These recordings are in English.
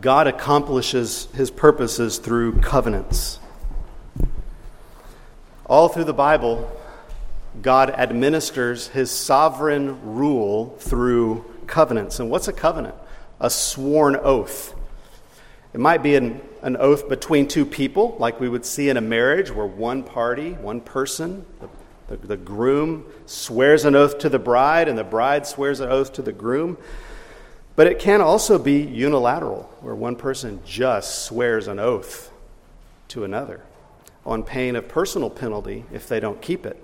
God accomplishes his purposes through covenants. All through the Bible, God administers his sovereign rule through covenants. And what's a covenant? A sworn oath. It might be an, an oath between two people, like we would see in a marriage, where one party, one person, the, the, the groom, swears an oath to the bride, and the bride swears an oath to the groom. But it can also be unilateral, where one person just swears an oath to another on pain of personal penalty if they don't keep it.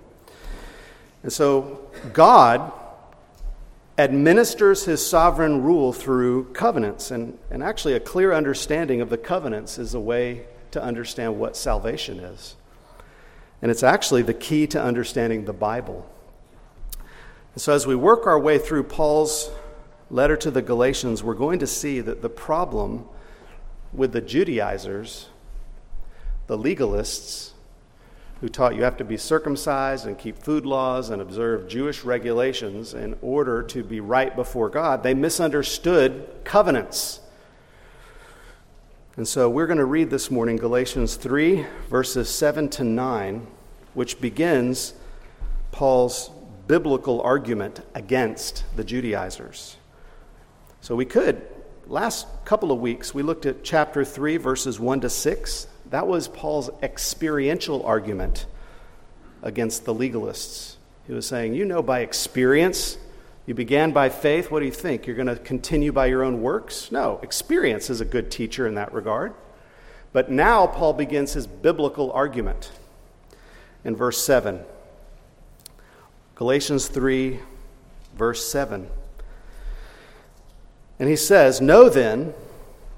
And so God administers his sovereign rule through covenants. And, and actually, a clear understanding of the covenants is a way to understand what salvation is. And it's actually the key to understanding the Bible. And so, as we work our way through Paul's letter to the Galatians, we're going to see that the problem with the Judaizers, the legalists, who taught you have to be circumcised and keep food laws and observe Jewish regulations in order to be right before God, they misunderstood covenants. And so we're going to read this morning Galatians 3, verses 7 to 9, which begins Paul's biblical argument against the Judaizers. So we could, last couple of weeks, we looked at chapter 3, verses 1 to 6. That was Paul's experiential argument against the legalists. He was saying, You know, by experience, you began by faith. What do you think? You're going to continue by your own works? No, experience is a good teacher in that regard. But now Paul begins his biblical argument in verse 7. Galatians 3, verse 7. And he says, Know then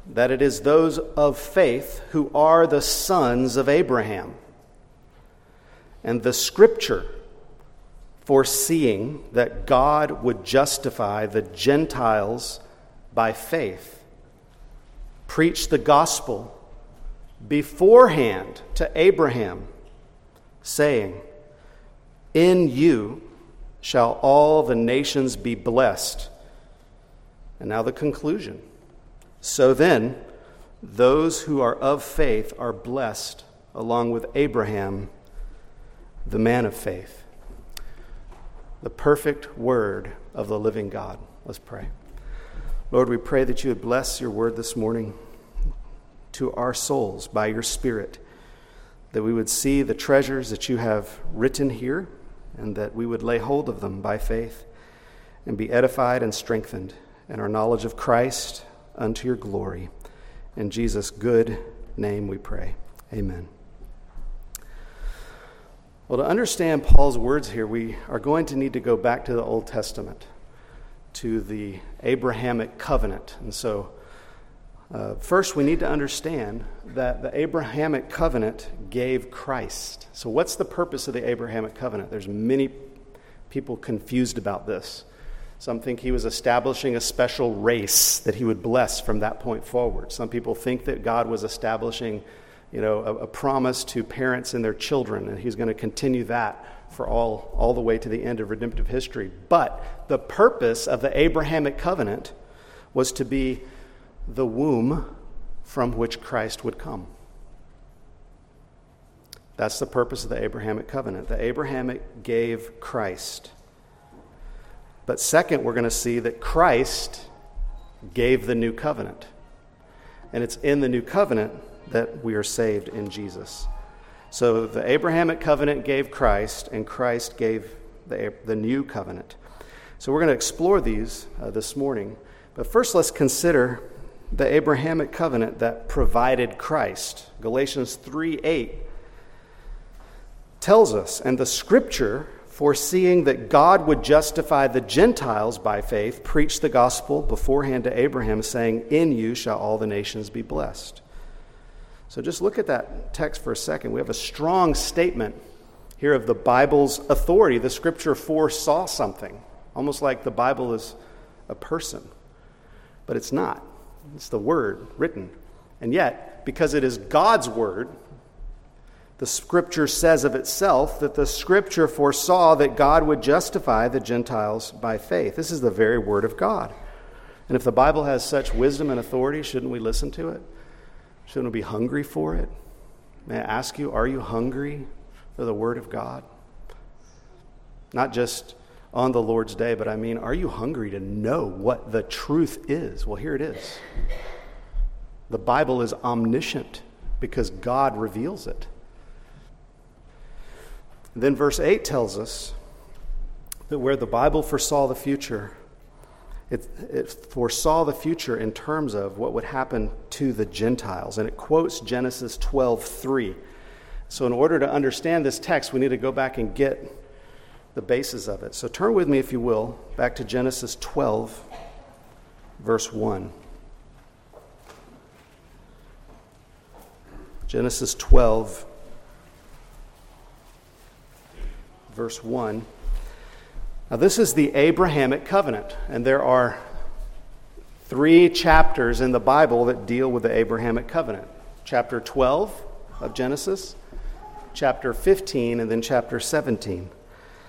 that it is those of faith who are the sons of Abraham. And the scripture, foreseeing that God would justify the Gentiles by faith, preached the gospel beforehand to Abraham, saying, In you shall all the nations be blessed. And now the conclusion. So then, those who are of faith are blessed along with Abraham, the man of faith. The perfect word of the living God. Let's pray. Lord, we pray that you would bless your word this morning to our souls by your Spirit, that we would see the treasures that you have written here, and that we would lay hold of them by faith and be edified and strengthened in our knowledge of Christ unto your glory. In Jesus' good name we pray. Amen. Well, to understand Paul's words here, we are going to need to go back to the Old Testament, to the Abrahamic covenant. And so, uh, first, we need to understand that the Abrahamic covenant gave Christ. So, what's the purpose of the Abrahamic covenant? There's many people confused about this. Some think he was establishing a special race that he would bless from that point forward. Some people think that God was establishing, you know, a, a promise to parents and their children, and he's going to continue that for all, all the way to the end of redemptive history. But the purpose of the Abrahamic covenant was to be the womb from which Christ would come. That's the purpose of the Abrahamic covenant. The Abrahamic gave Christ. But second, we're going to see that Christ gave the new covenant. And it's in the new covenant that we are saved in Jesus. So the Abrahamic covenant gave Christ, and Christ gave the, the new covenant. So we're going to explore these uh, this morning. But first, let's consider the Abrahamic covenant that provided Christ. Galatians 3 8 tells us, and the scripture foreseeing that God would justify the Gentiles by faith, preached the gospel beforehand to Abraham, saying, In you shall all the nations be blessed. So just look at that text for a second. We have a strong statement here of the Bible's authority. The scripture foresaw something, almost like the Bible is a person. But it's not, it's the word written. And yet, because it is God's word, the scripture says of itself that the scripture foresaw that God would justify the Gentiles by faith. This is the very word of God. And if the Bible has such wisdom and authority, shouldn't we listen to it? Shouldn't we be hungry for it? May I ask you, are you hungry for the Word of God? Not just on the Lord's day, but I mean, are you hungry to know what the truth is? Well, here it is. The Bible is omniscient because God reveals it. Then verse 8 tells us that where the Bible foresaw the future, it, it, foresaw the future in terms of what would happen to the Gentiles. And it quotes Genesis 12 3. So, in order to understand this text, we need to go back and get the basis of it. So, turn with me, if you will, back to Genesis 12, verse 1. Genesis 12, verse 1. Now, this is the Abrahamic covenant, and there are three chapters in the Bible that deal with the Abrahamic covenant chapter 12 of Genesis, chapter 15, and then chapter 17.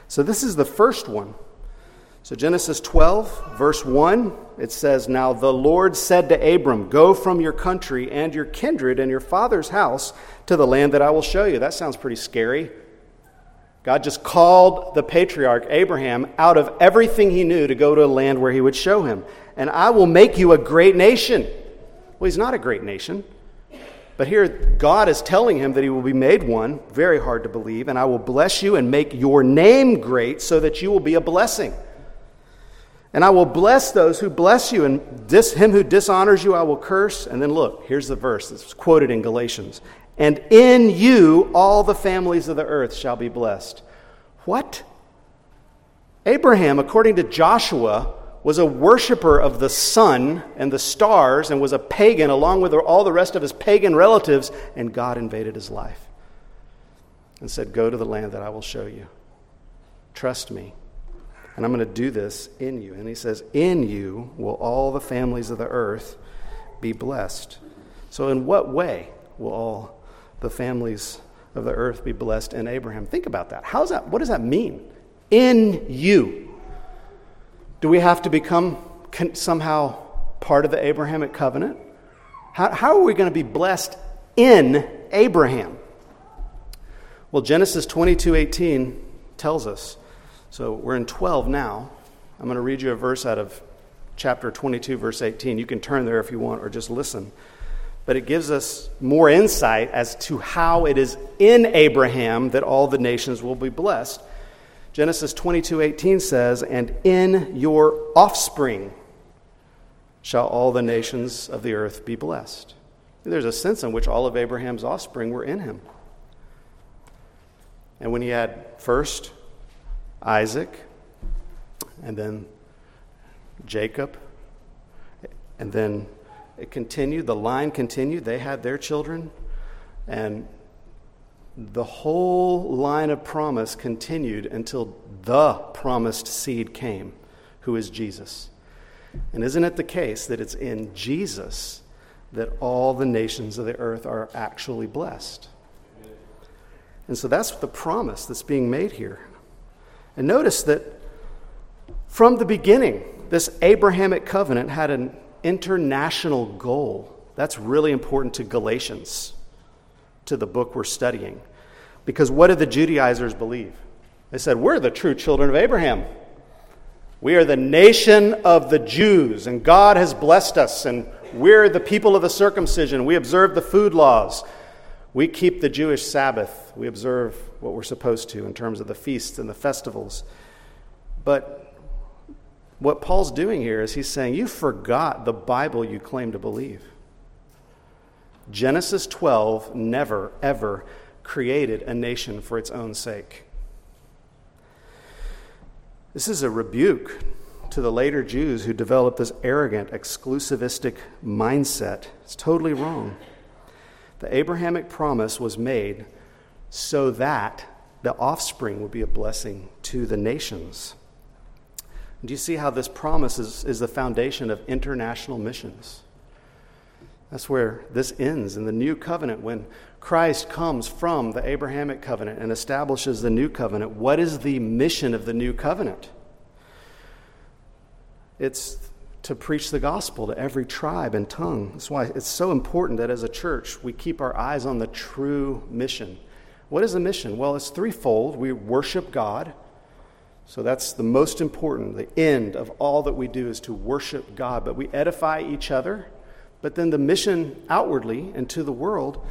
So, this is the first one. So, Genesis 12, verse 1, it says, Now the Lord said to Abram, Go from your country and your kindred and your father's house to the land that I will show you. That sounds pretty scary. God just called the patriarch Abraham out of everything he knew to go to a land where he would show him. And I will make you a great nation. Well, he's not a great nation. But here, God is telling him that he will be made one, very hard to believe, and I will bless you and make your name great so that you will be a blessing. And I will bless those who bless you, and dis, him who dishonors you I will curse. And then look, here's the verse that's quoted in Galatians and in you all the families of the earth shall be blessed. What? Abraham, according to Joshua, was a worshiper of the sun and the stars and was a pagan along with all the rest of his pagan relatives, and God invaded his life and said, Go to the land that I will show you. Trust me, and I'm going to do this in you. And he says, In you will all the families of the earth be blessed. So, in what way will all the families of the earth be blessed in Abraham. Think about that. How's that? What does that mean? In you. Do we have to become somehow part of the Abrahamic covenant? How, how are we going to be blessed in Abraham? Well, Genesis 22 18 tells us. So we're in 12 now. I'm going to read you a verse out of chapter 22, verse 18. You can turn there if you want or just listen but it gives us more insight as to how it is in Abraham that all the nations will be blessed. Genesis 22:18 says, "And in your offspring shall all the nations of the earth be blessed." There's a sense in which all of Abraham's offspring were in him. And when he had first Isaac, and then Jacob, and then it continued, the line continued. They had their children, and the whole line of promise continued until the promised seed came, who is Jesus. And isn't it the case that it's in Jesus that all the nations of the earth are actually blessed? And so that's the promise that's being made here. And notice that from the beginning, this Abrahamic covenant had an international goal. That's really important to Galatians, to the book we're studying. Because what did the Judaizers believe? They said, We're the true children of Abraham. We are the nation of the Jews, and God has blessed us, and we're the people of the circumcision. We observe the food laws. We keep the Jewish Sabbath. We observe what we're supposed to in terms of the feasts and the festivals. But what Paul's doing here is he's saying, You forgot the Bible you claim to believe. Genesis 12 never, ever created a nation for its own sake. This is a rebuke to the later Jews who developed this arrogant, exclusivistic mindset. It's totally wrong. The Abrahamic promise was made so that the offspring would be a blessing to the nations. Do you see how this promise is, is the foundation of international missions? That's where this ends in the new covenant when Christ comes from the Abrahamic covenant and establishes the new covenant. What is the mission of the new covenant? It's to preach the gospel to every tribe and tongue. That's why it's so important that as a church we keep our eyes on the true mission. What is the mission? Well, it's threefold. We worship God. So that's the most important. The end of all that we do is to worship God, but we edify each other. But then the mission outwardly and to the world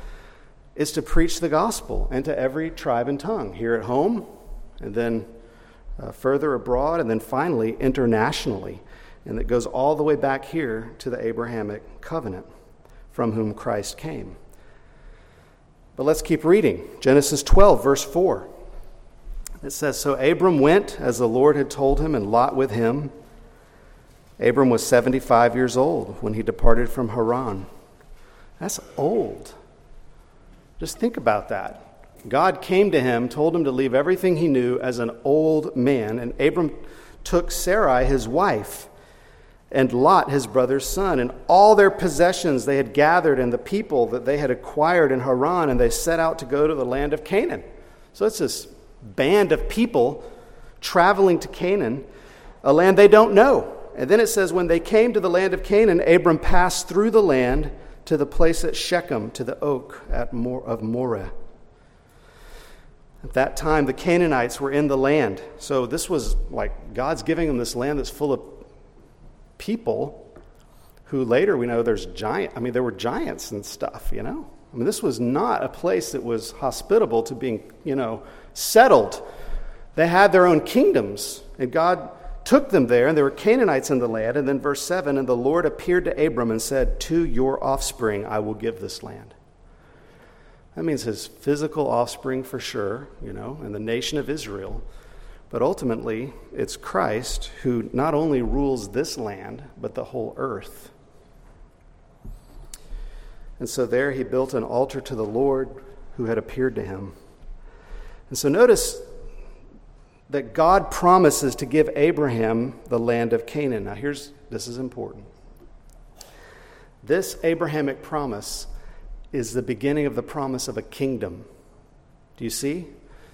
is to preach the gospel and to every tribe and tongue here at home, and then uh, further abroad, and then finally internationally. And it goes all the way back here to the Abrahamic covenant from whom Christ came. But let's keep reading. Genesis 12, verse 4. It says So Abram went as the Lord had told him, and Lot with him. Abram was 75 years old when he departed from Haran. That's old. Just think about that. God came to him, told him to leave everything he knew as an old man, and Abram took Sarai, his wife, and Lot, his brother's son, and all their possessions they had gathered, and the people that they had acquired in Haran, and they set out to go to the land of Canaan. So it's this band of people traveling to Canaan, a land they don't know. And then it says, when they came to the land of Canaan, Abram passed through the land to the place at Shechem, to the oak at Mor- of Moreh. At that time, the Canaanites were in the land. So this was like God's giving them this land that's full of people who later we know there's giant. I mean, there were giants and stuff, you know? I mean, this was not a place that was hospitable to being, you know, settled. They had their own kingdoms, and God took them there, and there were Canaanites in the land. And then, verse 7 And the Lord appeared to Abram and said, To your offspring I will give this land. That means his physical offspring for sure, you know, and the nation of Israel. But ultimately, it's Christ who not only rules this land, but the whole earth. And so there he built an altar to the Lord who had appeared to him. And so notice that God promises to give Abraham the land of Canaan. Now, here's this is important. This Abrahamic promise is the beginning of the promise of a kingdom. Do you see?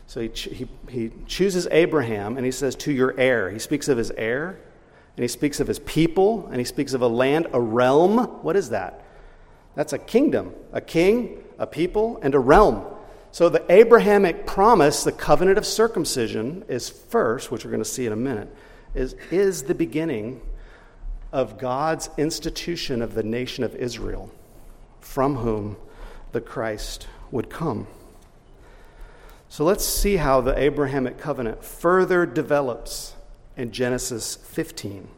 So he, he, he chooses Abraham and he says, To your heir. He speaks of his heir, and he speaks of his people, and he speaks of a land, a realm. What is that? That's a kingdom, a king, a people, and a realm. So the Abrahamic promise, the covenant of circumcision, is first, which we're going to see in a minute, is, is the beginning of God's institution of the nation of Israel, from whom the Christ would come. So let's see how the Abrahamic covenant further develops in Genesis 15.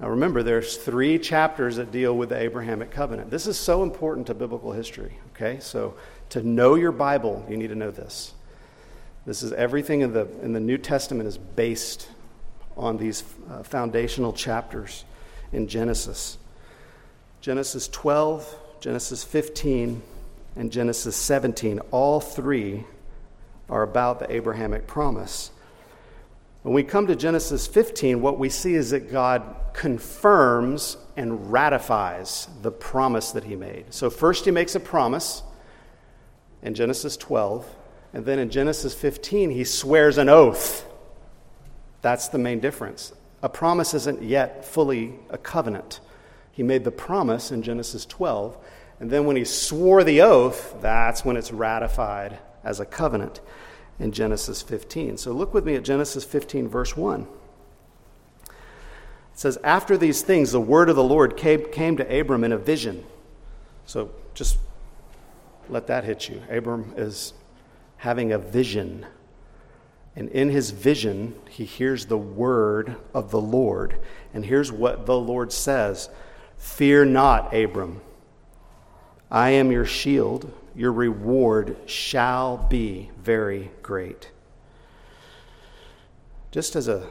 Now remember, there's three chapters that deal with the Abrahamic covenant. This is so important to biblical history, okay? So to know your Bible, you need to know this. This is everything in the, in the New Testament is based on these uh, foundational chapters in Genesis. Genesis 12, Genesis 15, and Genesis 17, all three are about the Abrahamic promise. When we come to Genesis 15, what we see is that God confirms and ratifies the promise that he made. So, first, he makes a promise in Genesis 12, and then in Genesis 15, he swears an oath. That's the main difference. A promise isn't yet fully a covenant. He made the promise in Genesis 12, and then when he swore the oath, that's when it's ratified as a covenant in Genesis 15. So look with me at Genesis 15, verse 1. It says, After these things, the word of the Lord came, to Abram in a vision. So just let that hit you. Abram is having a vision. And in his vision, he hears the word of the Lord. And here's what the Lord says Fear not, Abram. I am your shield your reward shall be very great. Just as a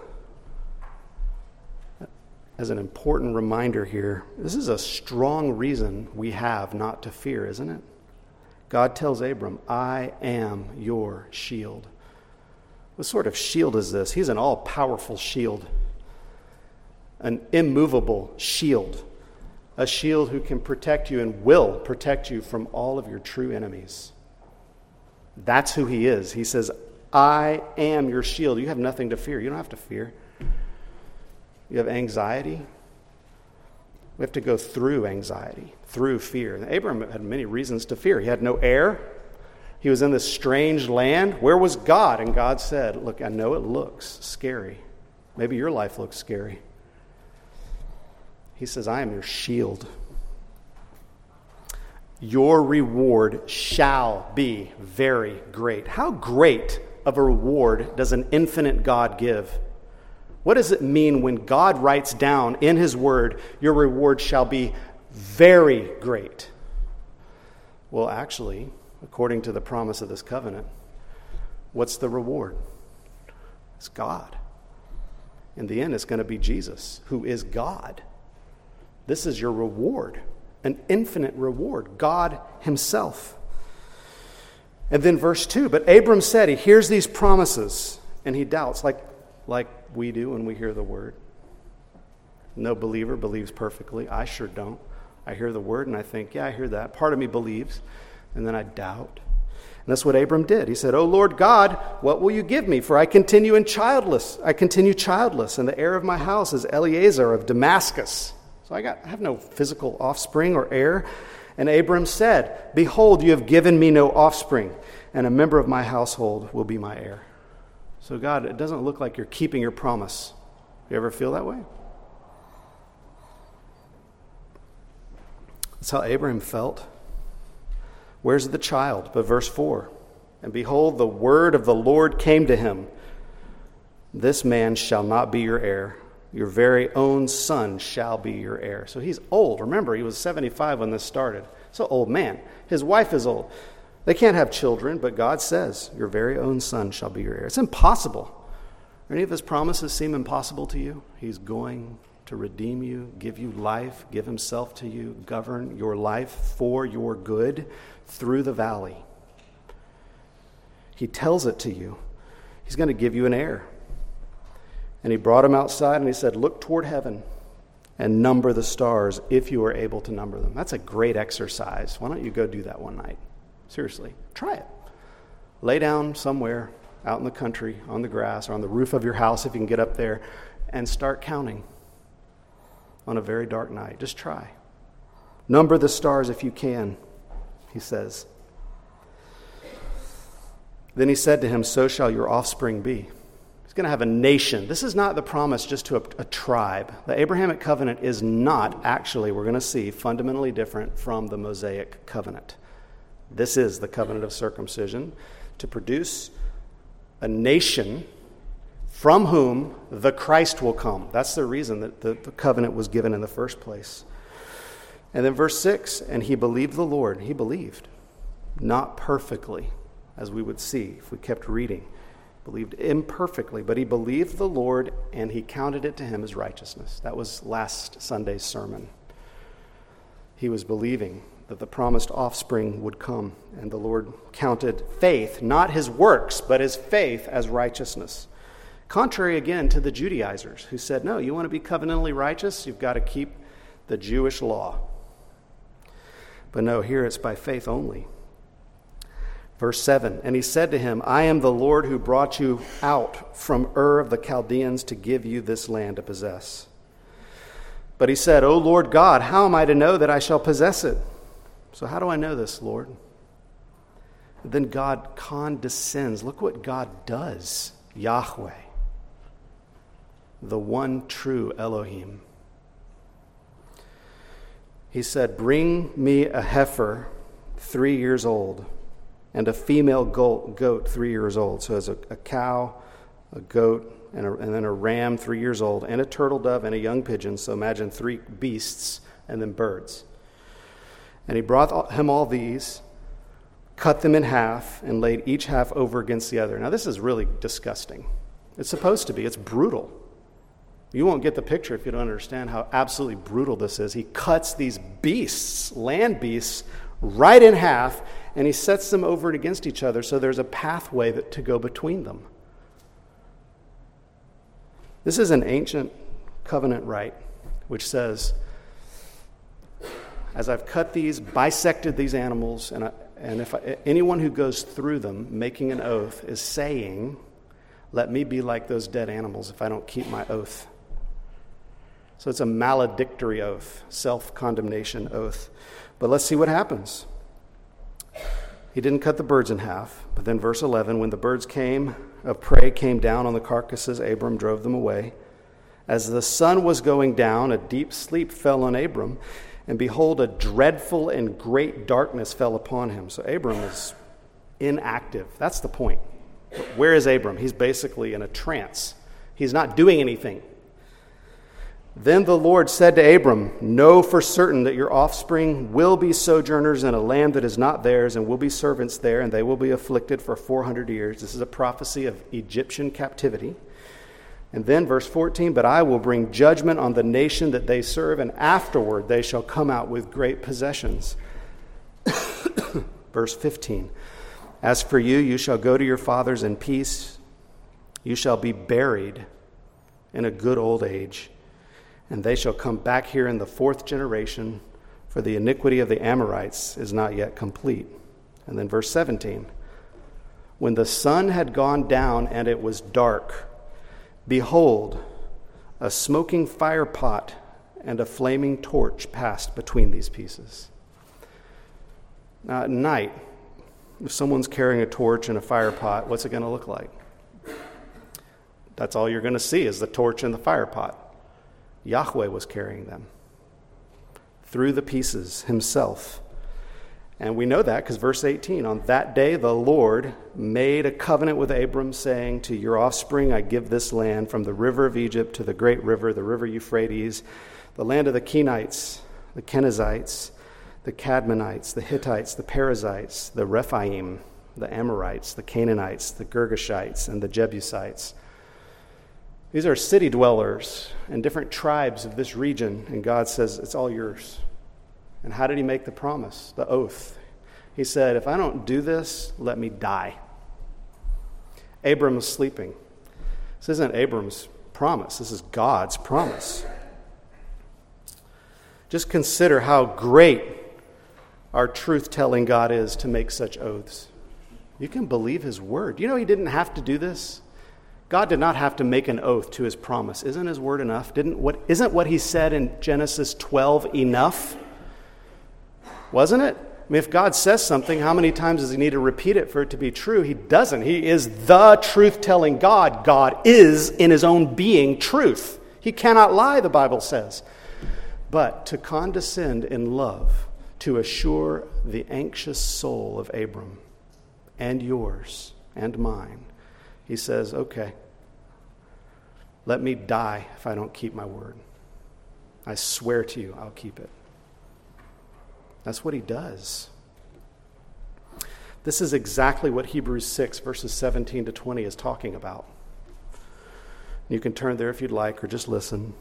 as an important reminder here, this is a strong reason we have not to fear, isn't it? God tells Abram, I am your shield. What sort of shield is this? He's an all powerful shield, an immovable shield a shield who can protect you and will protect you from all of your true enemies. That's who he is. He says, I am your shield. You have nothing to fear. You don't have to fear. You have anxiety. We have to go through anxiety, through fear. And Abram had many reasons to fear. He had no heir. He was in this strange land. Where was God? And God said, Look, I know it looks scary. Maybe your life looks scary. He says, I am your shield. Your reward shall be very great. How great of a reward does an infinite God give? What does it mean when God writes down in His Word, Your reward shall be very great? Well, actually, according to the promise of this covenant, what's the reward? It's God. In the end, it's going to be Jesus, who is God. This is your reward, an infinite reward, God Himself. And then verse 2 But Abram said, he hears these promises and he doubts, like, like we do when we hear the word. No believer believes perfectly. I sure don't. I hear the word and I think, yeah, I hear that. Part of me believes, and then I doubt. And that's what Abram did. He said, "O Lord God, what will you give me? For I continue in childless. I continue childless, and the heir of my house is Eliezer of Damascus." So I, got, I have no physical offspring or heir. And Abram said, Behold, you have given me no offspring, and a member of my household will be my heir. So, God, it doesn't look like you're keeping your promise. You ever feel that way? That's how Abraham felt. Where's the child? But verse 4 And behold, the word of the Lord came to him This man shall not be your heir. Your very own son shall be your heir. So he's old. Remember, he was 75 when this started. So, old man. His wife is old. They can't have children, but God says, Your very own son shall be your heir. It's impossible. Any of his promises seem impossible to you? He's going to redeem you, give you life, give himself to you, govern your life for your good through the valley. He tells it to you. He's going to give you an heir. And he brought him outside and he said, Look toward heaven and number the stars if you are able to number them. That's a great exercise. Why don't you go do that one night? Seriously, try it. Lay down somewhere out in the country on the grass or on the roof of your house if you can get up there and start counting on a very dark night. Just try. Number the stars if you can, he says. Then he said to him, So shall your offspring be. He's going to have a nation. This is not the promise just to a, a, tribe. The Abrahamic covenant is not actually, we're going to see, fundamentally different from the Mosaic covenant. This is the covenant of circumcision to produce a nation from whom the Christ will come. That's the reason that the, the covenant was given in the first place. And then verse 6 and he believed the Lord. He believed, not perfectly, as we would see if we kept reading believed imperfectly, but he believed the Lord and he counted it to him as righteousness. That was last Sunday's sermon. He was believing that the promised offspring would come, and the Lord counted faith, not his works, but his faith as righteousness. Contrary again to the Judaizers who said, No, you want to be covenantally righteous? You've got to keep the Jewish law. But no, here it's by faith only. Verse 7 And he said to him, I am the Lord who brought you out from Ur of the Chaldeans to give you this land to possess. But he said, O Lord God, how am I to know that I shall possess it? So, how do I know this, Lord? Then God condescends. Look what God does Yahweh, the one true Elohim. He said, Bring me a heifer three years old and a female goat, three years old. So, as a, a cow, a goat, and, a, and then a ram three years old, and a turtle dove, and a young pigeon. So, imagine three beasts and then birds. And he brought him all these, cut them in half, and laid each half over against the other. Now, this is really disgusting. It's supposed to be, it's brutal. You won't get the picture if you don't understand how absolutely brutal this is. He cuts these beasts, land beasts, right in half and he sets them over against each other so there's a pathway that, to go between them. This is an ancient covenant rite which says, as I've cut these, bisected these animals, and, I, and if I, anyone who goes through them making an oath is saying, Let me be like those dead animals if I don't keep my oath. So it's a maledictory oath, self condemnation oath. But let's see what happens. He didn't cut the birds in half. But then, verse 11 when the birds came of prey came down on the carcasses, Abram drove them away. As the sun was going down, a deep sleep fell on Abram, and behold, a dreadful and great darkness fell upon him. So Abram is inactive. That's the point. Where is Abram? He's basically in a trance, he's not doing anything. Then the Lord said to Abram, Know for certain that your offspring will be sojourners in a land that is not theirs, and will be servants there, and they will be afflicted for 400 years. This is a prophecy of Egyptian captivity. And then, verse 14, But I will bring judgment on the nation that they serve, and afterward they shall come out with great possessions. verse 15, As for you, you shall go to your fathers in peace, you shall be buried in a good old age and they shall come back here in the fourth generation, for the iniquity of the Amorites is not yet complete. And then verse 17 When the sun had gone down and it was dark, behold, a smoking fire pot and a flaming torch passed between these pieces. Now, at night, if someone's carrying a torch and a fire pot, what's it going to look like? That's all you're going to see is the torch and the fire pot. Yahweh was carrying them through the pieces himself. And we know that because verse 18 on that day the Lord made a covenant with Abram, saying, To your offspring I give this land from the river of Egypt to the great river, the river Euphrates, the land of the Kenites, the Kenizzites, the Kadmonites, the Hittites, the Perizzites, the Rephaim, the Amorites, the Canaanites, the Girgashites, and the Jebusites. These are city dwellers and different tribes of this region, and God says, It's all yours. And how did he make the promise, the oath? He said, If I don't do this, let me die. Abram was sleeping. This isn't Abram's promise, this is God's promise. Just consider how great our truth telling God is to make such oaths. You can believe his word. You know, he didn't have to do this. God did not have to make an oath to his promise. Isn't his word enough? Didn't what isn't what he said in Genesis 12 enough? Wasn't it? I mean, if God says something, how many times does he need to repeat it for it to be true? He doesn't. He is the truth telling God. God is, in his own being, truth. He cannot lie, the Bible says. But to condescend in love, to assure the anxious soul of Abram and yours and mine, he says, Okay, let me die if I don't keep my word. I swear to you, I'll keep it. That's what he does. This is exactly what Hebrews 6, verses 17 to 20 is talking about. You can turn there if you'd like, or just listen.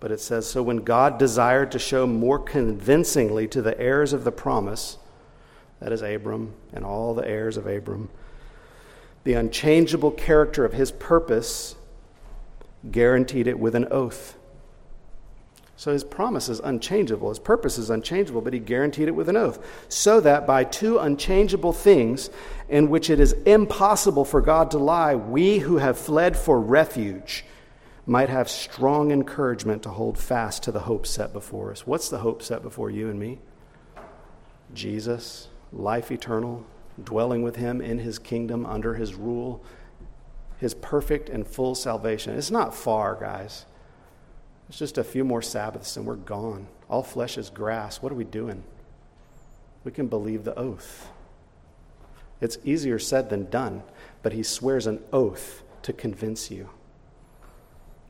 But it says So when God desired to show more convincingly to the heirs of the promise, that is Abram and all the heirs of Abram, the unchangeable character of his purpose guaranteed it with an oath. So his promise is unchangeable, his purpose is unchangeable, but he guaranteed it with an oath. So that by two unchangeable things in which it is impossible for God to lie, we who have fled for refuge might have strong encouragement to hold fast to the hope set before us. What's the hope set before you and me? Jesus, life eternal, dwelling with him in his kingdom under his rule his perfect and full salvation. It's not far, guys. It's just a few more Sabbaths and we're gone. All flesh is grass. What are we doing? We can believe the oath. It's easier said than done, but he swears an oath to convince you,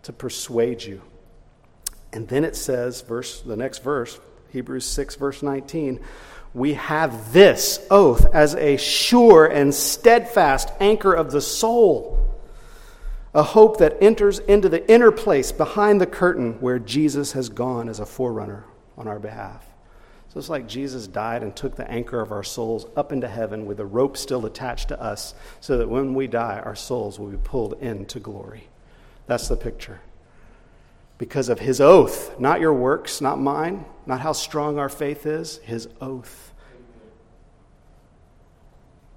to persuade you. And then it says, verse the next verse, Hebrews 6 verse 19, we have this oath as a sure and steadfast anchor of the soul a hope that enters into the inner place behind the curtain where Jesus has gone as a forerunner on our behalf. So it's like Jesus died and took the anchor of our souls up into heaven with the rope still attached to us, so that when we die, our souls will be pulled into glory. That's the picture. Because of his oath, not your works, not mine, not how strong our faith is, his oath.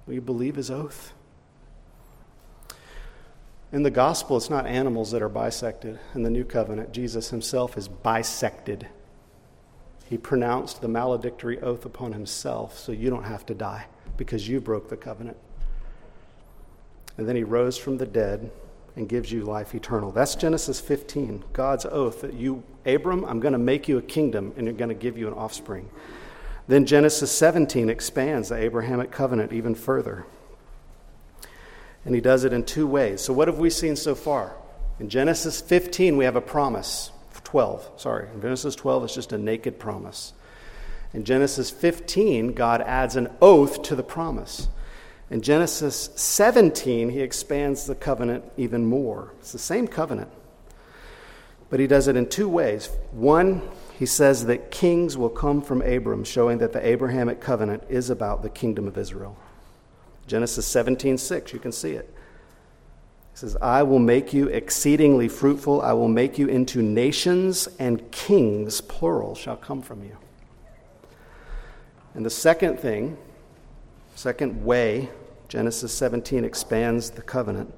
Will you believe his oath? In the gospel, it's not animals that are bisected. In the new covenant, Jesus himself is bisected. He pronounced the maledictory oath upon himself so you don't have to die because you broke the covenant. And then he rose from the dead and gives you life eternal. That's Genesis 15, God's oath that you, Abram, I'm going to make you a kingdom and you're going to give you an offspring. Then Genesis 17 expands the Abrahamic covenant even further. And he does it in two ways. So, what have we seen so far? In Genesis 15, we have a promise. 12, sorry. In Genesis 12, it's just a naked promise. In Genesis 15, God adds an oath to the promise. In Genesis 17, he expands the covenant even more. It's the same covenant, but he does it in two ways. One, he says that kings will come from Abram, showing that the Abrahamic covenant is about the kingdom of Israel. Genesis 17, 6, you can see it. He says, I will make you exceedingly fruitful. I will make you into nations, and kings, plural, shall come from you. And the second thing, second way Genesis 17 expands the covenant,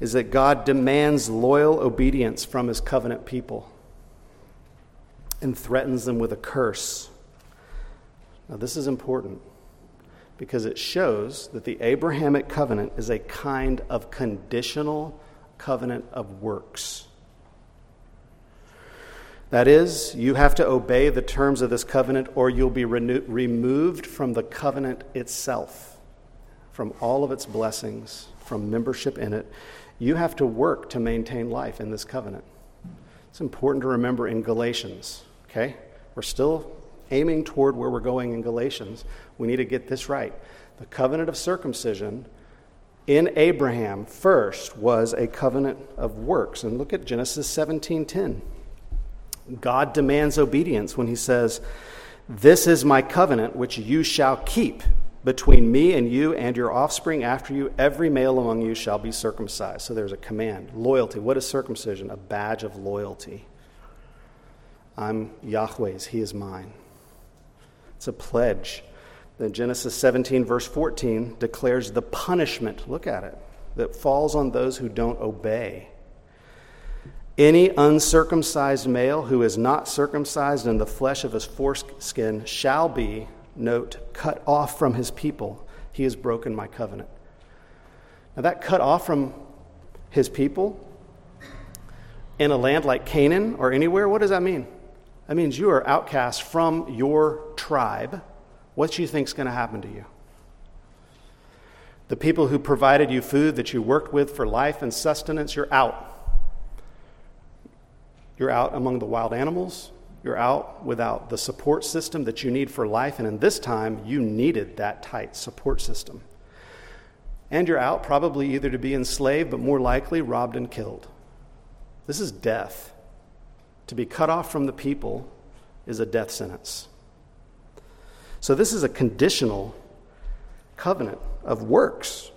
is that God demands loyal obedience from his covenant people and threatens them with a curse. Now, this is important because it shows that the Abrahamic covenant is a kind of conditional covenant of works. That is, you have to obey the terms of this covenant or you'll be reno- removed from the covenant itself, from all of its blessings, from membership in it. You have to work to maintain life in this covenant. It's important to remember in Galatians, okay? We're still aiming toward where we're going in Galatians, we need to get this right. The covenant of circumcision in Abraham first was a covenant of works. And look at Genesis 17:10. God demands obedience when he says, "This is my covenant which you shall keep between me and you and your offspring after you every male among you shall be circumcised." So there's a command. Loyalty. What is circumcision? A badge of loyalty. I'm Yahweh's, he is mine. It's a pledge. Then Genesis 17, verse 14, declares the punishment, look at it, that falls on those who don't obey. Any uncircumcised male who is not circumcised in the flesh of his foreskin shall be, note, cut off from his people. He has broken my covenant. Now, that cut off from his people in a land like Canaan or anywhere, what does that mean? That means you are outcast from your tribe. What do you think is going to happen to you? The people who provided you food that you worked with for life and sustenance, you're out. You're out among the wild animals. You're out without the support system that you need for life. And in this time, you needed that tight support system. And you're out probably either to be enslaved, but more likely robbed and killed. This is death. To be cut off from the people is a death sentence. So, this is a conditional covenant of works.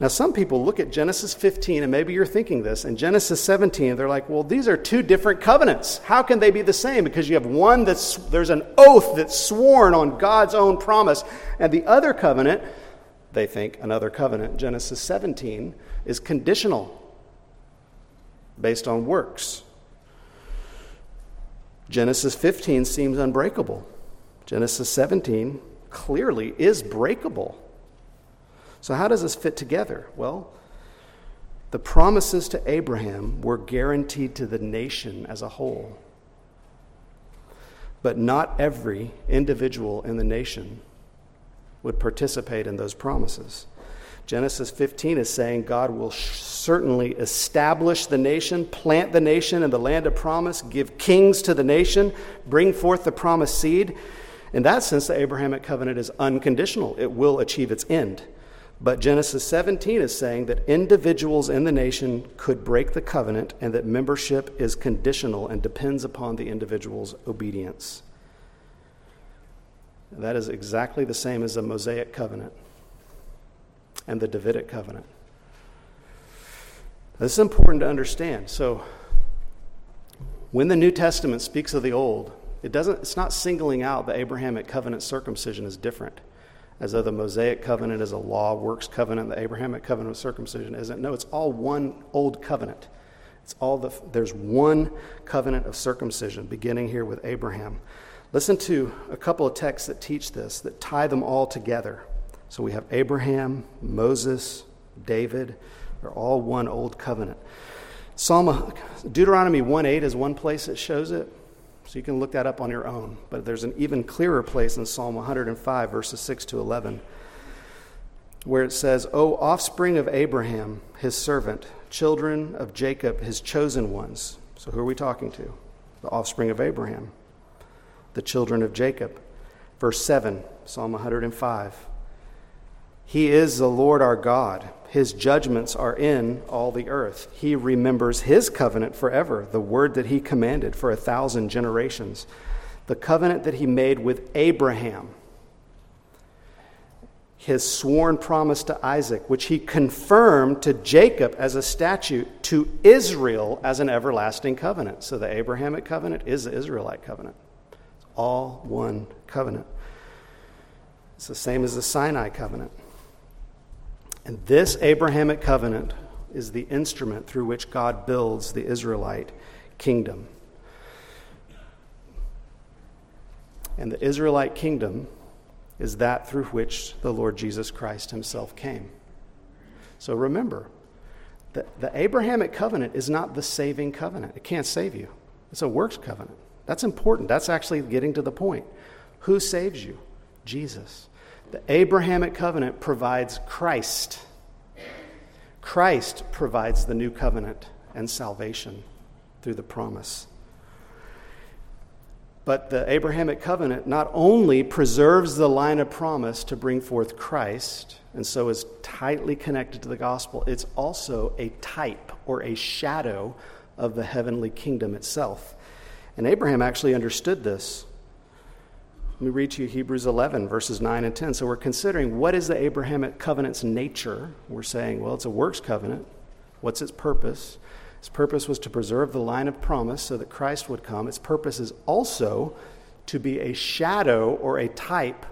Now, some people look at Genesis 15, and maybe you're thinking this, and Genesis 17, they're like, well, these are two different covenants. How can they be the same? Because you have one that's, there's an oath that's sworn on God's own promise, and the other covenant, they think another covenant, Genesis 17, is conditional, based on works. Genesis 15 seems unbreakable. Genesis 17 clearly is breakable. So, how does this fit together? Well, the promises to Abraham were guaranteed to the nation as a whole. But not every individual in the nation would participate in those promises. Genesis 15 is saying God will certainly establish the nation, plant the nation in the land of promise, give kings to the nation, bring forth the promised seed. In that sense, the Abrahamic covenant is unconditional, it will achieve its end. But Genesis 17 is saying that individuals in the nation could break the covenant and that membership is conditional and depends upon the individual's obedience. That is exactly the same as the Mosaic covenant and the Davidic covenant. This is important to understand. So, when the New Testament speaks of the Old, it doesn't, it's not singling out the Abrahamic covenant circumcision as different. as though the Mosaic covenant is a law, works covenant, the Abrahamic covenant of circumcision isn't. No, it's all one old covenant. It's all the, there's one covenant of circumcision beginning here with Abraham. Listen to a couple of texts that teach this, that tie them all together. So we have Abraham, Moses, David, they're all one old covenant. Psalm Deuteronomy 1:8 is one place that shows it. So you can look that up on your own. But there's an even clearer place in Psalm 105, verses 6 to 11, where it says, O offspring of Abraham, his servant, children of Jacob, his chosen ones. So who are we talking to? The offspring of Abraham, the children of Jacob. Verse 7, Psalm 105. He is the Lord our God. His judgments are in all the earth. He remembers his covenant forever, the word that he commanded for a thousand generations, the covenant that he made with Abraham, his sworn promise to Isaac, which he confirmed to Jacob as a statute, to Israel as an everlasting covenant. So the Abrahamic covenant is the Israelite covenant. It's all one covenant. It's the same as the Sinai covenant. And this Abrahamic covenant is the instrument through which God builds the Israelite kingdom. And the Israelite kingdom is that through which the Lord Jesus Christ himself came. So remember, the, the Abrahamic covenant is not the saving covenant. It can't save you, it's a works covenant. That's important. That's actually getting to the point. Who saves you? Jesus. The Abrahamic covenant provides Christ. Christ provides the new covenant and salvation through the promise. But the Abrahamic covenant not only preserves the line of promise to bring forth Christ, and so is tightly connected to the gospel, it's also a type or a shadow of the heavenly kingdom itself. And Abraham actually understood this. Let me read to you Hebrews 11, verses 9 and 10. So we're considering what is the Abrahamic covenant's nature. We're saying, well, it's a works covenant. What's its purpose? Its purpose was to preserve the line of promise so that Christ would come. Its purpose is also to be a shadow or a type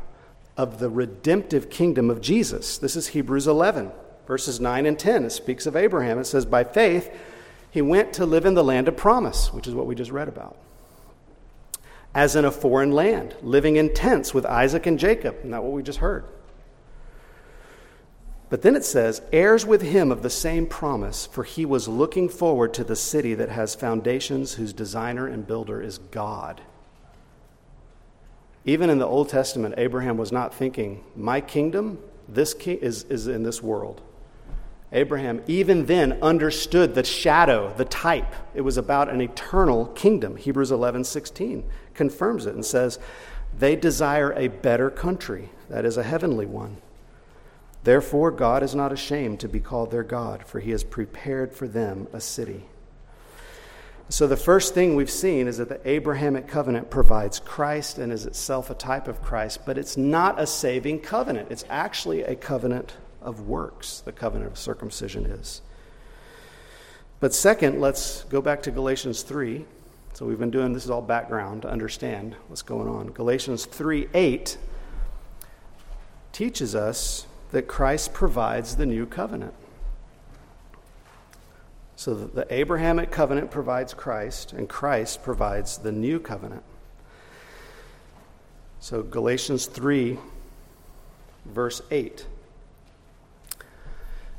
of the redemptive kingdom of Jesus. This is Hebrews 11, verses 9 and 10. It speaks of Abraham. It says, By faith, he went to live in the land of promise, which is what we just read about as in a foreign land, living in tents with Isaac and Jacob. That what we just heard? But then it says, heirs with him of the same promise, for he was looking forward to the city that has foundations, whose designer and builder is God. Even in the Old Testament, Abraham was not thinking, my kingdom, this king is, is in this world. Abraham, even then, understood the shadow, the type. It was about an eternal kingdom. Hebrews 11 16 confirms it and says, They desire a better country, that is, a heavenly one. Therefore, God is not ashamed to be called their God, for he has prepared for them a city. So, the first thing we've seen is that the Abrahamic covenant provides Christ and is itself a type of Christ, but it's not a saving covenant. It's actually a covenant of works, the covenant of circumcision is. But second, let's go back to Galatians 3. So we've been doing this is all background to understand what's going on. Galatians 3 8 teaches us that Christ provides the new covenant. So the Abrahamic covenant provides Christ, and Christ provides the new covenant. So Galatians 3, verse 8.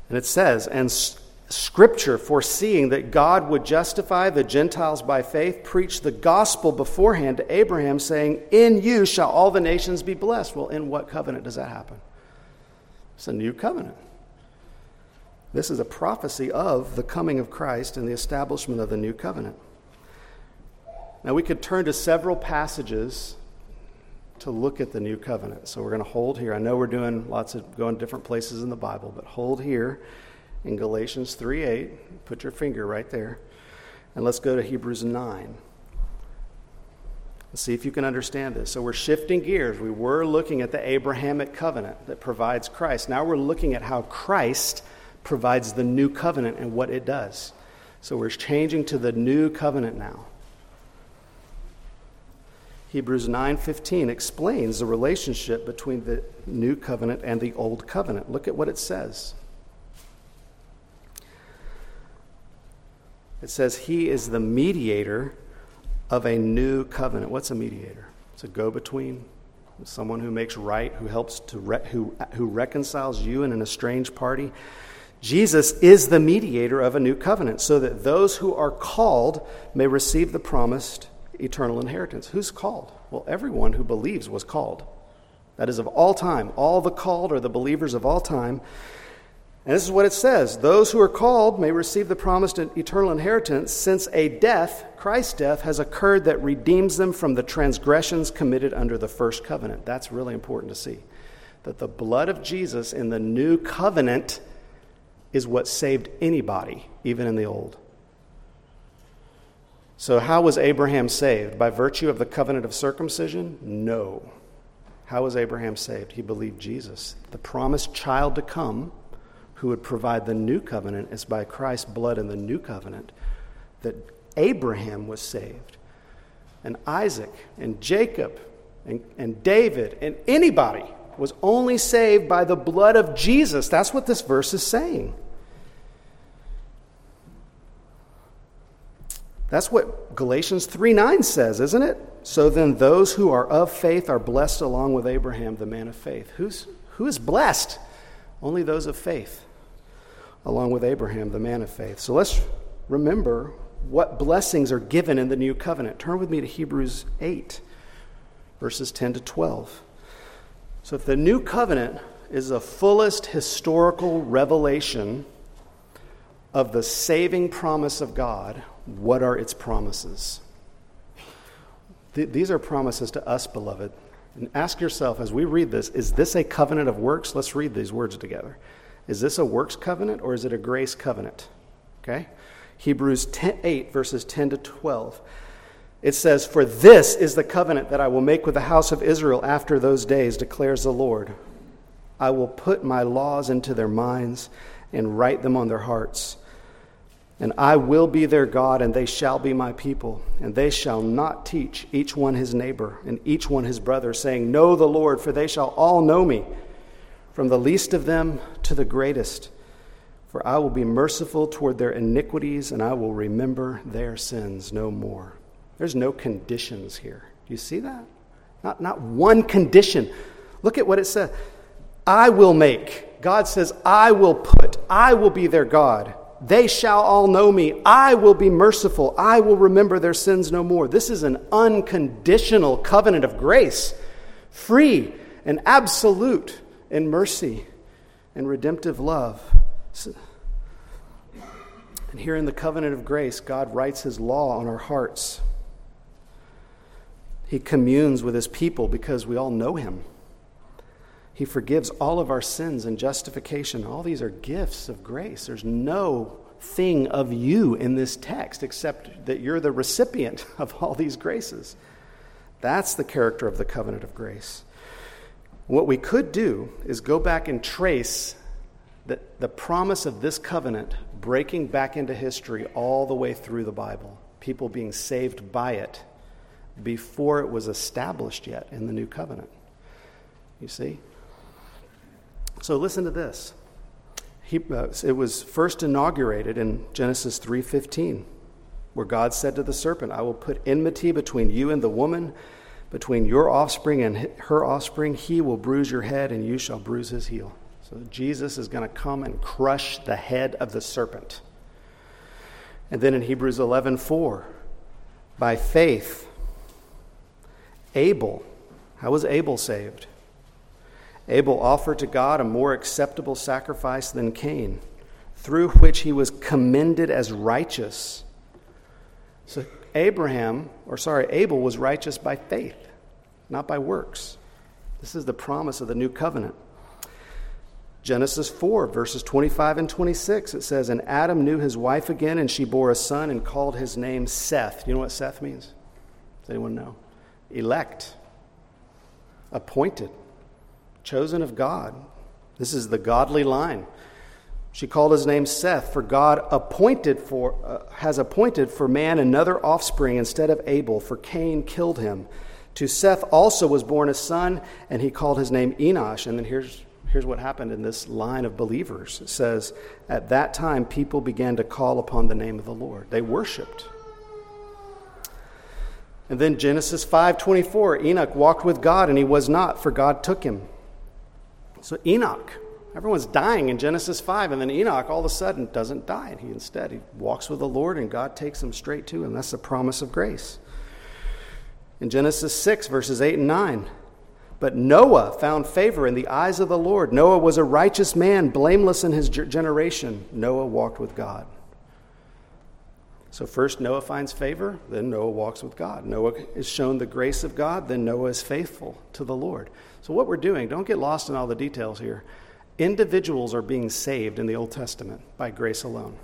And it says, And Scripture, foreseeing that God would justify the Gentiles by faith, preached the gospel beforehand to Abraham, saying, In you shall all the nations be blessed. Well, in what covenant does that happen? It's a new covenant. This is a prophecy of the coming of Christ and the establishment of the new covenant. Now, we could turn to several passages to look at the new covenant. So we're going to hold here. I know we're doing lots of going different places in the Bible, but hold here in Galatians 3 8. Put your finger right there. And let's go to Hebrews 9. Let's see if you can understand this. So we're shifting gears. We were looking at the Abrahamic covenant that provides Christ. Now we're looking at how Christ provides the new covenant and what it does. So we're changing to the new covenant now. Hebrews 9:15 explains the relationship between the new covenant and the old covenant. Look at what it says. It says he is the mediator of a new covenant. What's a mediator? It's a go-between, someone who makes right, who helps to re- who who reconciles you and an estranged party. Jesus is the mediator of a new covenant so that those who are called may receive the promised eternal inheritance. Who's called? Well, everyone who believes was called. That is of all time. All the called are the believers of all time. And this is what it says Those who are called may receive the promised eternal inheritance, since a death, Christ's death, has occurred that redeems them from the transgressions committed under the first covenant. That's really important to see. That the blood of Jesus in the new covenant is what saved anybody, even in the old. So, how was Abraham saved? By virtue of the covenant of circumcision? No. How was Abraham saved? He believed Jesus. The promised child to come, who would provide the new covenant, is by Christ's blood in the new covenant that Abraham was saved. And Isaac and Jacob and, and David and anybody was only saved by the blood of Jesus. That's what this verse is saying. That's what Galatians 3 9 says, isn't it? So then those who are of faith are blessed along with Abraham, the man of faith. Who's, who is blessed? Only those of faith, along with Abraham, the man of faith. So let's remember what blessings are given in the new covenant. Turn with me to Hebrews 8, verses 10 to 12. So if the new covenant is the fullest historical revelation of the saving promise of God, what are its promises? Th- these are promises to us, beloved. And ask yourself as we read this is this a covenant of works? Let's read these words together. Is this a works covenant or is it a grace covenant? Okay? Hebrews 10, 8, verses 10 to 12. It says, For this is the covenant that I will make with the house of Israel after those days, declares the Lord. I will put my laws into their minds and write them on their hearts. And I will be their God, and they shall be my people. And they shall not teach each one his neighbor and each one his brother, saying, Know the Lord, for they shall all know me, from the least of them to the greatest. For I will be merciful toward their iniquities, and I will remember their sins no more. There's no conditions here. Do you see that? Not, not one condition. Look at what it says I will make. God says, I will put, I will be their God. They shall all know me. I will be merciful. I will remember their sins no more. This is an unconditional covenant of grace, free and absolute in mercy and redemptive love. And here in the covenant of grace, God writes his law on our hearts. He communes with his people because we all know him. He forgives all of our sins and justification. All these are gifts of grace. There's no thing of you in this text except that you're the recipient of all these graces. That's the character of the covenant of grace. What we could do is go back and trace the, the promise of this covenant breaking back into history all the way through the Bible, people being saved by it before it was established yet in the new covenant. You see? So listen to this. He, uh, it was first inaugurated in Genesis 3:15, where God said to the serpent, "I will put enmity between you and the woman, between your offspring and her offspring. He will bruise your head, and you shall bruise his heel." So Jesus is going to come and crush the head of the serpent. And then in Hebrews 11:4, by faith, Abel, how was Abel saved? Abel offered to God a more acceptable sacrifice than Cain, through which he was commended as righteous. So Abraham, or sorry, Abel was righteous by faith, not by works. This is the promise of the new covenant. Genesis 4, verses 25 and 26, it says, And Adam knew his wife again, and she bore a son and called his name Seth. You know what Seth means? Does anyone know? Elect, appointed chosen of God. This is the godly line. She called his name Seth, for God appointed for, uh, has appointed for man another offspring instead of Abel, for Cain killed him. To Seth also was born a son, and he called his name Enosh. And then here's, here's what happened in this line of believers it says, At that time, people began to call upon the name of the Lord. They worshiped. And then Genesis 5:24, Enoch walked with God and he was not, for God took him. So Enoch, everyone's dying in Genesis 5, and then Enoch all of a sudden doesn't die. And he instead he walks with the Lord and God takes him straight to him. That's the promise of grace. In Genesis 6, verses 8 and 9, but Noah found favor in the eyes of the Lord. Noah was a righteous man, blameless in his generation. Noah walked with God. So, first Noah finds favor, then Noah walks with God. Noah is shown the grace of God, then Noah is faithful to the Lord. So, what we're doing, don't get lost in all the details here. Individuals are being saved in the Old Testament by grace alone.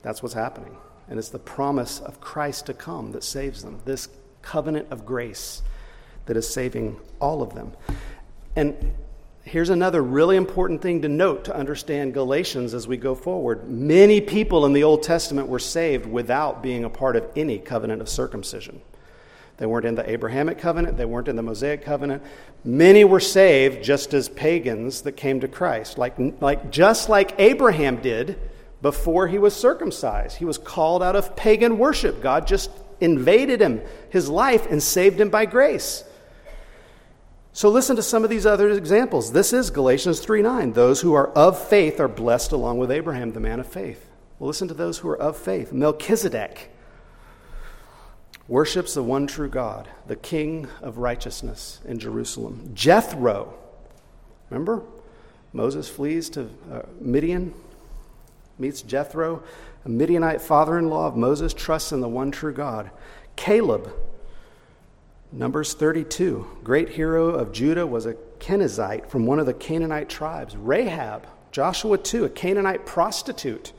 That's what's happening. And it's the promise of Christ to come that saves them. This covenant of grace that is saving all of them. And Here's another really important thing to note to understand Galatians as we go forward. Many people in the Old Testament were saved without being a part of any covenant of circumcision. They weren't in the Abrahamic covenant, they weren't in the Mosaic covenant. Many were saved just as pagans that came to Christ, like, like just like Abraham did before he was circumcised. He was called out of pagan worship. God just invaded him, his life, and saved him by grace. So listen to some of these other examples. This is Galatians 3 9. Those who are of faith are blessed along with Abraham, the man of faith. Well, listen to those who are of faith. Melchizedek worships the one true God, the king of righteousness in Jerusalem. Jethro, remember? Moses flees to uh, Midian, meets Jethro, a Midianite father in law of Moses, trusts in the one true God. Caleb, Numbers 32, great hero of Judah was a Kenizzite from one of the Canaanite tribes. Rahab, Joshua 2, a Canaanite prostitute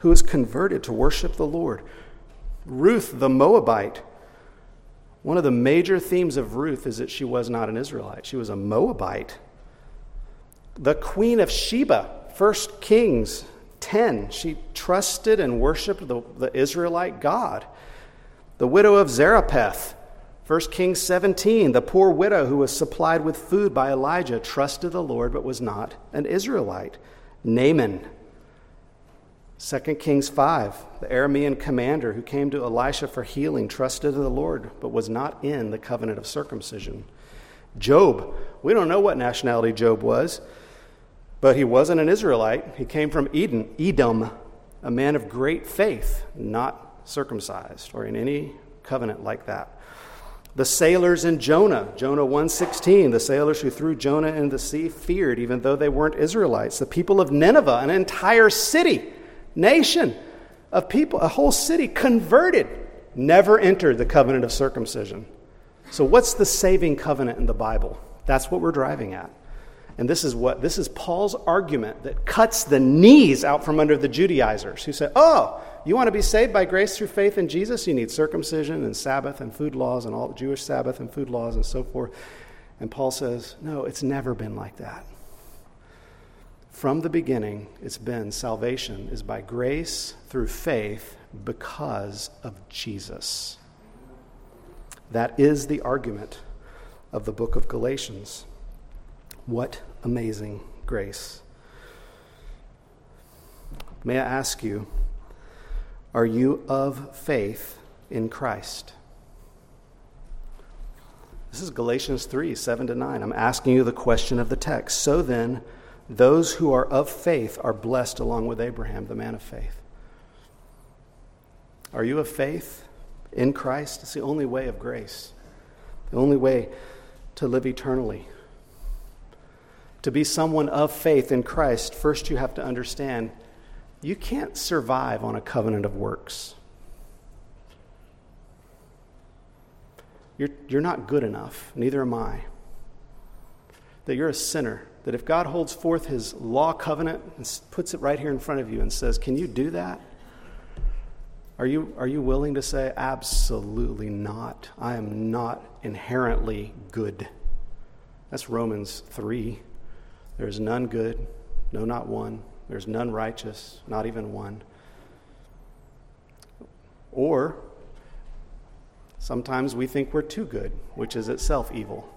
who was converted to worship the Lord. Ruth, the Moabite. One of the major themes of Ruth is that she was not an Israelite, she was a Moabite. The Queen of Sheba, 1 Kings 10, she trusted and worshiped the, the Israelite God. The widow of Zarephath, 1 Kings 17, the poor widow who was supplied with food by Elijah trusted the Lord but was not an Israelite. Naaman. 2 Kings 5, the Aramean commander who came to Elisha for healing trusted the Lord but was not in the covenant of circumcision. Job, we don't know what nationality Job was, but he wasn't an Israelite. He came from Eden, Edom, a man of great faith, not circumcised or in any covenant like that. The sailors in Jonah, Jonah 1:16, the sailors who threw Jonah into the sea feared even though they weren't Israelites. The people of Nineveh, an entire city, nation of people, a whole city converted, never entered the covenant of circumcision. So what's the saving covenant in the Bible? That's what we're driving at. And this is what this is Paul's argument that cuts the knees out from under the Judaizers who say, "Oh, you want to be saved by grace through faith in Jesus? You need circumcision and Sabbath and food laws and all Jewish Sabbath and food laws and so forth." And Paul says, "No, it's never been like that. From the beginning, it's been salvation is by grace through faith because of Jesus." That is the argument of the book of Galatians. What amazing grace. May I ask you, are you of faith in Christ? This is Galatians 3 7 to 9. I'm asking you the question of the text. So then, those who are of faith are blessed along with Abraham, the man of faith. Are you of faith in Christ? It's the only way of grace, the only way to live eternally. To be someone of faith in Christ, first you have to understand you can't survive on a covenant of works. You're, you're not good enough, neither am I. That you're a sinner. That if God holds forth his law covenant and puts it right here in front of you and says, Can you do that? Are you, are you willing to say, Absolutely not. I am not inherently good? That's Romans 3. There is none good, no, not one. There's none righteous, not even one. Or Sometimes we think we're too good, which is itself evil.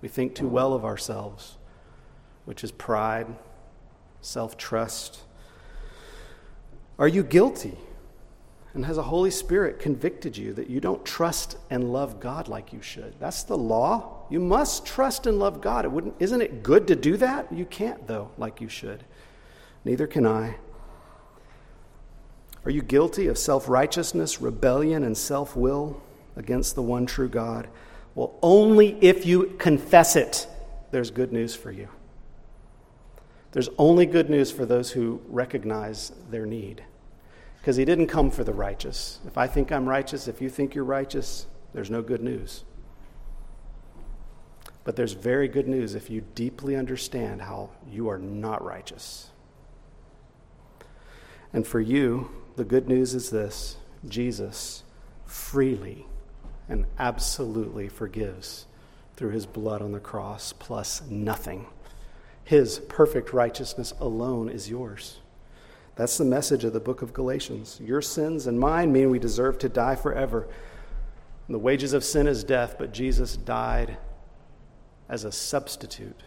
We think too well of ourselves, which is pride, self trust. Are you guilty? And has the Holy Spirit convicted you that you don't trust and love God like you should? That's the law. You must trust and love God. It wouldn't, isn't it good to do that? You can't, though, like you should. Neither can I. Are you guilty of self righteousness, rebellion, and self will against the one true God? Well, only if you confess it, there's good news for you. There's only good news for those who recognize their need. Because he didn't come for the righteous. If I think I'm righteous, if you think you're righteous, there's no good news. But there's very good news if you deeply understand how you are not righteous. And for you, the good news is this Jesus freely and absolutely forgives through his blood on the cross, plus nothing. His perfect righteousness alone is yours. That's the message of the book of Galatians. Your sins and mine mean we deserve to die forever. The wages of sin is death, but Jesus died as a substitute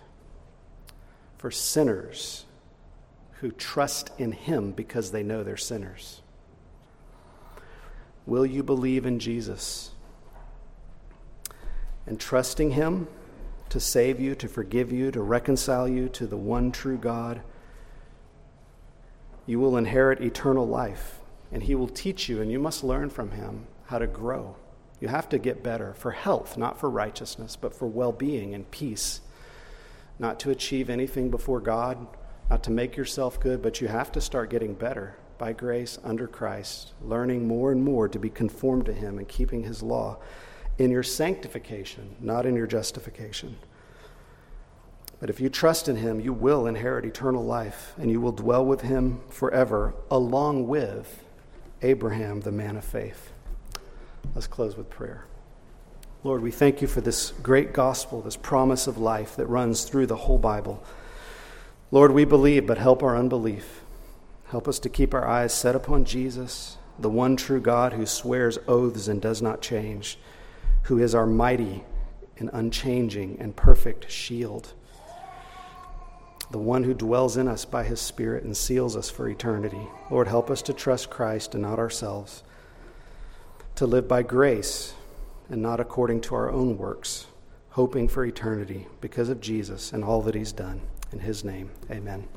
for sinners who trust in him because they know they're sinners. Will you believe in Jesus? And trusting him to save you, to forgive you, to reconcile you to the one true God, you will inherit eternal life. And he will teach you, and you must learn from him how to grow. You have to get better for health, not for righteousness, but for well being and peace. Not to achieve anything before God, not to make yourself good, but you have to start getting better by grace under Christ, learning more and more to be conformed to Him and keeping His law in your sanctification, not in your justification. But if you trust in Him, you will inherit eternal life and you will dwell with Him forever, along with Abraham, the man of faith. Let's close with prayer. Lord, we thank you for this great gospel, this promise of life that runs through the whole Bible. Lord, we believe, but help our unbelief. Help us to keep our eyes set upon Jesus, the one true God who swears oaths and does not change, who is our mighty and unchanging and perfect shield, the one who dwells in us by his Spirit and seals us for eternity. Lord, help us to trust Christ and not ourselves, to live by grace and not according to our own works, hoping for eternity because of Jesus and all that he's done. In his name, amen.